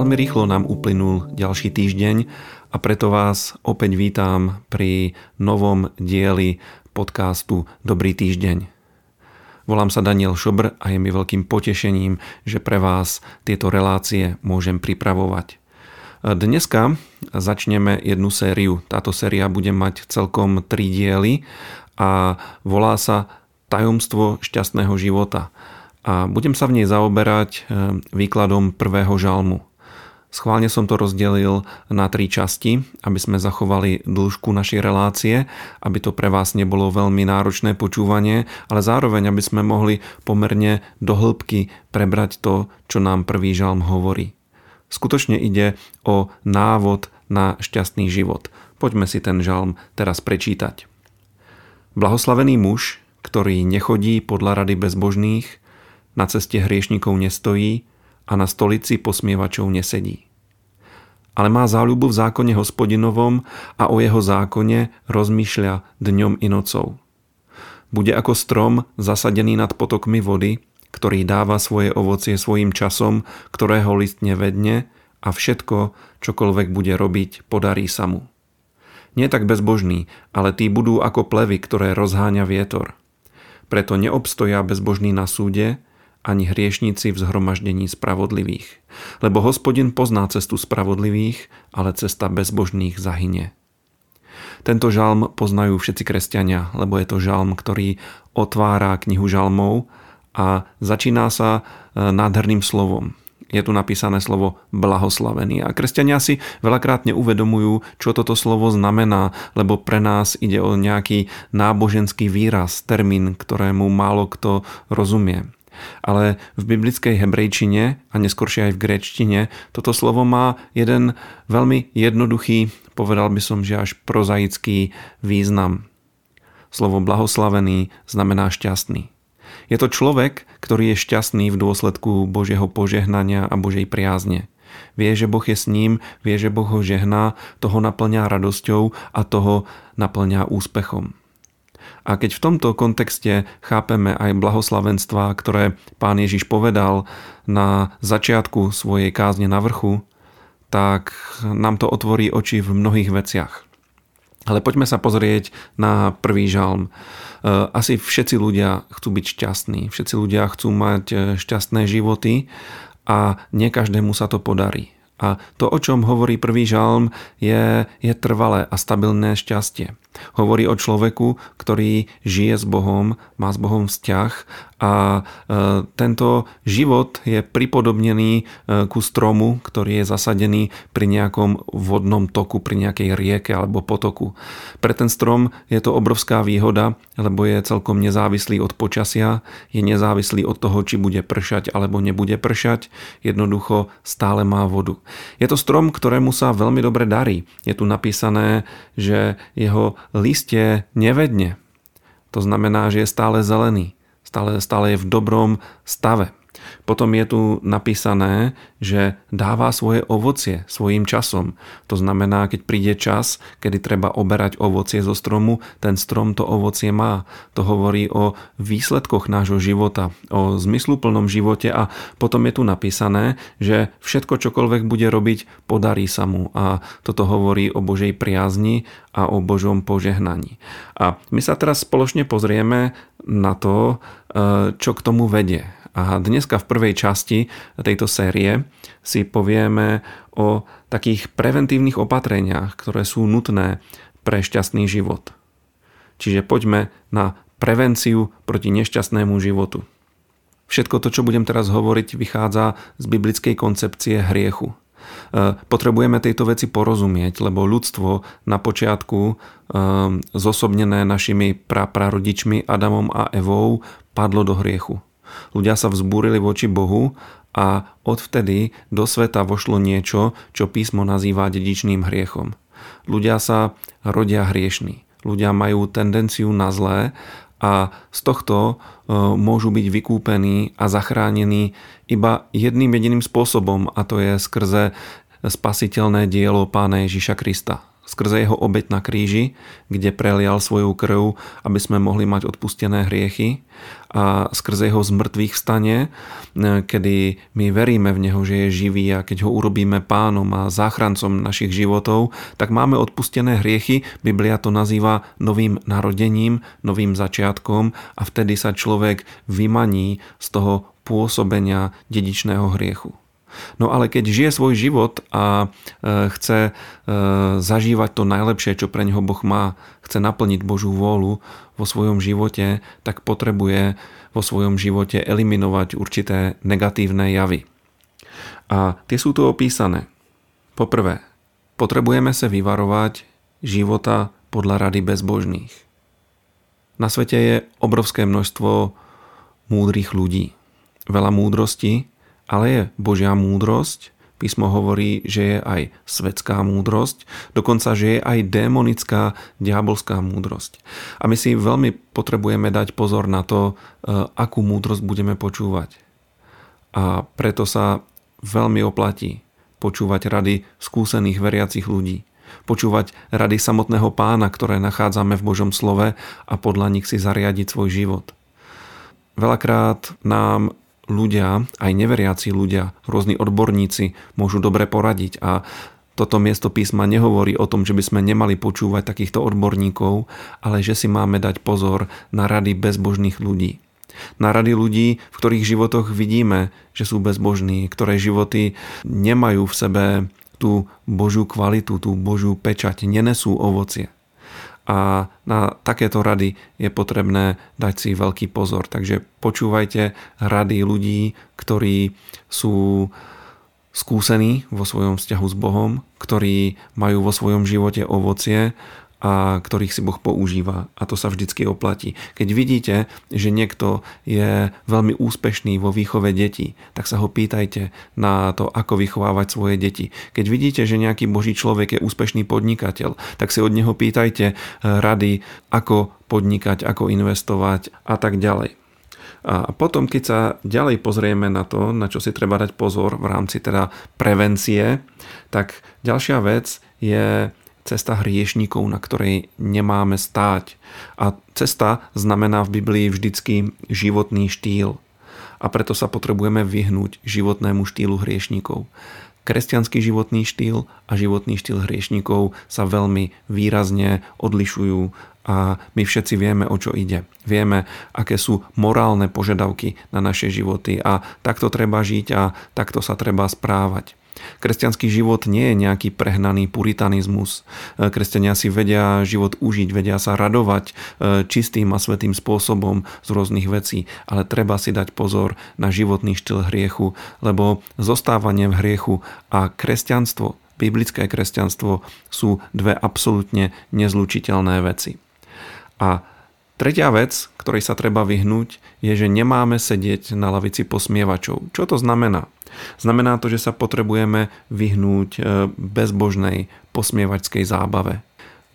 Veľmi rýchlo nám uplynul ďalší týždeň a preto vás opäť vítam pri novom dieli podcastu Dobrý týždeň. Volám sa Daniel Šobr a je mi veľkým potešením, že pre vás tieto relácie môžem pripravovať. Dneska začneme jednu sériu. Táto séria bude mať celkom tri diely a volá sa Tajomstvo šťastného života. A budem sa v nej zaoberať eh, výkladom prvého žalmu. Schválne som to rozdelil na tri časti, aby sme zachovali dĺžku našej relácie, aby to pre vás nebolo veľmi náročné počúvanie, ale zároveň, aby sme mohli pomerne do hĺbky prebrať to, čo nám prvý žalm hovorí. Skutočne ide o návod na šťastný život. Poďme si ten žalm teraz prečítať. Blahoslavený muž, ktorý nechodí podľa rady bezbožných, na ceste hriešnikov nestojí, a na stolici posmievačov nesedí. Ale má záľubu v zákone hospodinovom a o jeho zákone rozmýšľa dňom i nocou. Bude ako strom zasadený nad potokmi vody, ktorý dáva svoje ovocie svojim časom, ktorého list nevedne a všetko, čokoľvek bude robiť, podarí sa mu. Nie tak bezbožný, ale tí budú ako plevy, ktoré rozháňa vietor. Preto neobstoja bezbožný na súde, ani hriešníci v zhromaždení spravodlivých. Lebo hospodin pozná cestu spravodlivých, ale cesta bezbožných zahynie. Tento žalm poznajú všetci kresťania, lebo je to žalm, ktorý otvára knihu žalmov a začína sa e, nádherným slovom. Je tu napísané slovo blahoslavený. A kresťania si veľakrát neuvedomujú, čo toto slovo znamená, lebo pre nás ide o nejaký náboženský výraz, termín, ktorému málo kto rozumie. Ale v biblickej hebrejčine a neskôršie aj v gréčtine toto slovo má jeden veľmi jednoduchý, povedal by som, že až prozaický význam. Slovo blahoslavený znamená šťastný. Je to človek, ktorý je šťastný v dôsledku Božieho požehnania a Božej priazne. Vie, že Boh je s ním, vie, že Boh ho žehná, toho naplňa radosťou a toho naplňa úspechom. A keď v tomto kontexte chápeme aj blahoslavenstva, ktoré pán Ježiš povedal na začiatku svojej kázne na vrchu, tak nám to otvorí oči v mnohých veciach. Ale poďme sa pozrieť na prvý žalm. E, asi všetci ľudia chcú byť šťastní, všetci ľudia chcú mať e, šťastné životy a nie každému sa to podarí. A to, o čom hovorí prvý žalm, je, je trvalé a stabilné šťastie. Hovorí o človeku, ktorý žije s Bohom, má s Bohom vzťah a e, tento život je pripodobnený e, ku stromu, ktorý je zasadený pri nejakom vodnom toku, pri nejakej rieke alebo potoku. Pre ten strom je to obrovská výhoda, lebo je celkom nezávislý od počasia, je nezávislý od toho, či bude pršať alebo nebude pršať, jednoducho stále má vodu. Je to strom, ktorému sa veľmi dobre darí. Je tu napísané, že jeho listie nevedne. To znamená, že je stále zelený, stále, stále je v dobrom stave. Potom je tu napísané, že dáva svoje ovocie svojim časom. To znamená, keď príde čas, kedy treba oberať ovocie zo stromu, ten strom to ovocie má. To hovorí o výsledkoch nášho života, o zmysluplnom živote a potom je tu napísané, že všetko, čokoľvek bude robiť, podarí sa mu. A toto hovorí o Božej priazni a o Božom požehnaní. A my sa teraz spoločne pozrieme na to, e, čo k tomu vedie. A dneska v prvej časti tejto série si povieme o takých preventívnych opatreniach, ktoré sú nutné pre šťastný život. Čiže poďme na prevenciu proti nešťastnému životu. Všetko to, čo budem teraz hovoriť, vychádza z biblickej koncepcie hriechu. E, potrebujeme tejto veci porozumieť, lebo ľudstvo na počiatku e, zosobnené našimi praprarodičmi Adamom a Evou padlo do hriechu. Ľudia sa vzbúrili voči Bohu a odvtedy do sveta vošlo niečo, čo písmo nazýva dedičným hriechom. Ľudia sa rodia hriešní. Ľudia majú tendenciu na zlé a z tohto e, môžu byť vykúpení a zachránení iba jedným jediným spôsobom a to je skrze spasiteľné dielo pána Ježiša Krista skrze jeho obeď na kríži, kde prelial svoju krv, aby sme mohli mať odpustené hriechy a skrze jeho zmrtvých stane, kedy my veríme v neho, že je živý a keď ho urobíme pánom a záchrancom našich životov, tak máme odpustené hriechy. Biblia to nazýva novým narodením, novým začiatkom a vtedy sa človek vymaní z toho pôsobenia dedičného hriechu. No ale keď žije svoj život a e, chce e, zažívať to najlepšie, čo pre neho Boh má, chce naplniť Božú vôľu vo svojom živote, tak potrebuje vo svojom živote eliminovať určité negatívne javy. A tie sú tu opísané. Poprvé, potrebujeme sa vyvarovať života podľa rady bezbožných. Na svete je obrovské množstvo múdrych ľudí. Veľa múdrosti, ale je Božia múdrosť. Písmo hovorí, že je aj svetská múdrosť, dokonca, že je aj démonická, diabolská múdrosť. A my si veľmi potrebujeme dať pozor na to, e, akú múdrosť budeme počúvať. A preto sa veľmi oplatí počúvať rady skúsených veriacich ľudí. Počúvať rady samotného pána, ktoré nachádzame v Božom slove a podľa nich si zariadiť svoj život. Veľakrát nám ľudia, aj neveriaci ľudia, rôzni odborníci môžu dobre poradiť a toto miesto písma nehovorí o tom, že by sme nemali počúvať takýchto odborníkov, ale že si máme dať pozor na rady bezbožných ľudí. Na rady ľudí, v ktorých životoch vidíme, že sú bezbožní, ktoré životy nemajú v sebe tú Božiu kvalitu, tú Božiu pečať, nenesú ovocie a na takéto rady je potrebné dať si veľký pozor. Takže počúvajte rady ľudí, ktorí sú skúsení vo svojom vzťahu s Bohom, ktorí majú vo svojom živote ovocie a ktorých si Boh používa. A to sa vždycky oplatí. Keď vidíte, že niekto je veľmi úspešný vo výchove detí, tak sa ho pýtajte na to, ako vychovávať svoje deti. Keď vidíte, že nejaký Boží človek je úspešný podnikateľ, tak si od neho pýtajte eh, rady, ako podnikať, ako investovať a tak ďalej. A potom, keď sa ďalej pozrieme na to, na čo si treba dať pozor v rámci teda prevencie, tak ďalšia vec je cesta hriešníkov, na ktorej nemáme stáť. A cesta znamená v Biblii vždycky životný štýl. A preto sa potrebujeme vyhnúť životnému štýlu hriešníkov. Kresťanský životný štýl a životný štýl hriešníkov sa veľmi výrazne odlišujú a my všetci vieme, o čo ide. Vieme, aké sú morálne požiadavky na naše životy a takto treba žiť a takto sa treba správať. Kresťanský život nie je nejaký prehnaný puritanizmus. E, kresťania si vedia život užiť, vedia sa radovať e, čistým a svetým spôsobom z rôznych vecí, ale treba si dať pozor na životný štýl hriechu, lebo zostávanie v hriechu a kresťanstvo, biblické kresťanstvo sú dve absolútne nezlučiteľné veci. A Tretia vec, ktorej sa treba vyhnúť, je, že nemáme sedieť na lavici posmievačov. Čo to znamená? Znamená to, že sa potrebujeme vyhnúť e, bezbožnej posmievačskej zábave.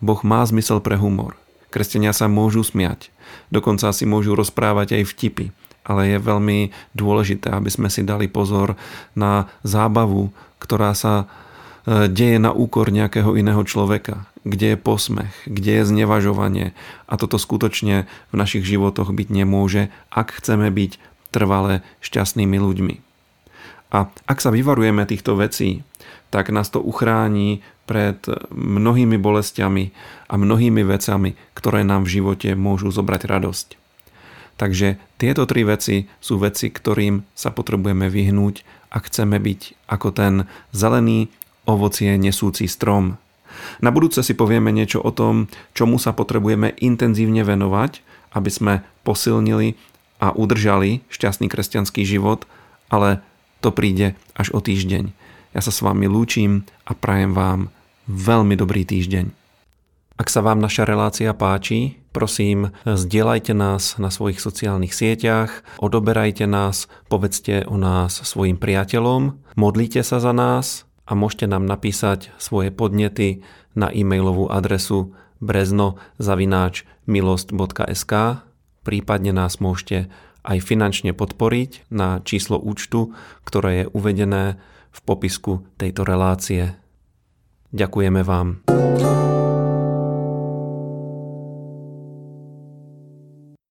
Boh má zmysel pre humor. Kresťania sa môžu smiať. Dokonca si môžu rozprávať aj vtipy. Ale je veľmi dôležité, aby sme si dali pozor na zábavu, ktorá sa deje na úkor nejakého iného človeka kde je posmech, kde je znevažovanie. A toto skutočne v našich životoch byť nemôže, ak chceme byť trvale šťastnými ľuďmi. A ak sa vyvarujeme týchto vecí, tak nás to uchráni pred mnohými bolestiami a mnohými vecami, ktoré nám v živote môžu zobrať radosť. Takže tieto tri veci sú veci, ktorým sa potrebujeme vyhnúť a chceme byť ako ten zelený ovocie nesúci strom, na budúce si povieme niečo o tom, čomu sa potrebujeme intenzívne venovať, aby sme posilnili a udržali šťastný kresťanský život, ale to príde až o týždeň. Ja sa s vami lúčim a prajem vám veľmi dobrý týždeň. Ak sa vám naša relácia páči, prosím, zdieľajte nás na svojich sociálnych sieťach, odoberajte nás, povedzte o nás svojim priateľom, modlite sa za nás a môžete nám napísať svoje podnety na e-mailovú adresu brezno.milost.sk prípadne nás môžete aj finančne podporiť na číslo účtu, ktoré je uvedené v popisku tejto relácie. Ďakujeme vám.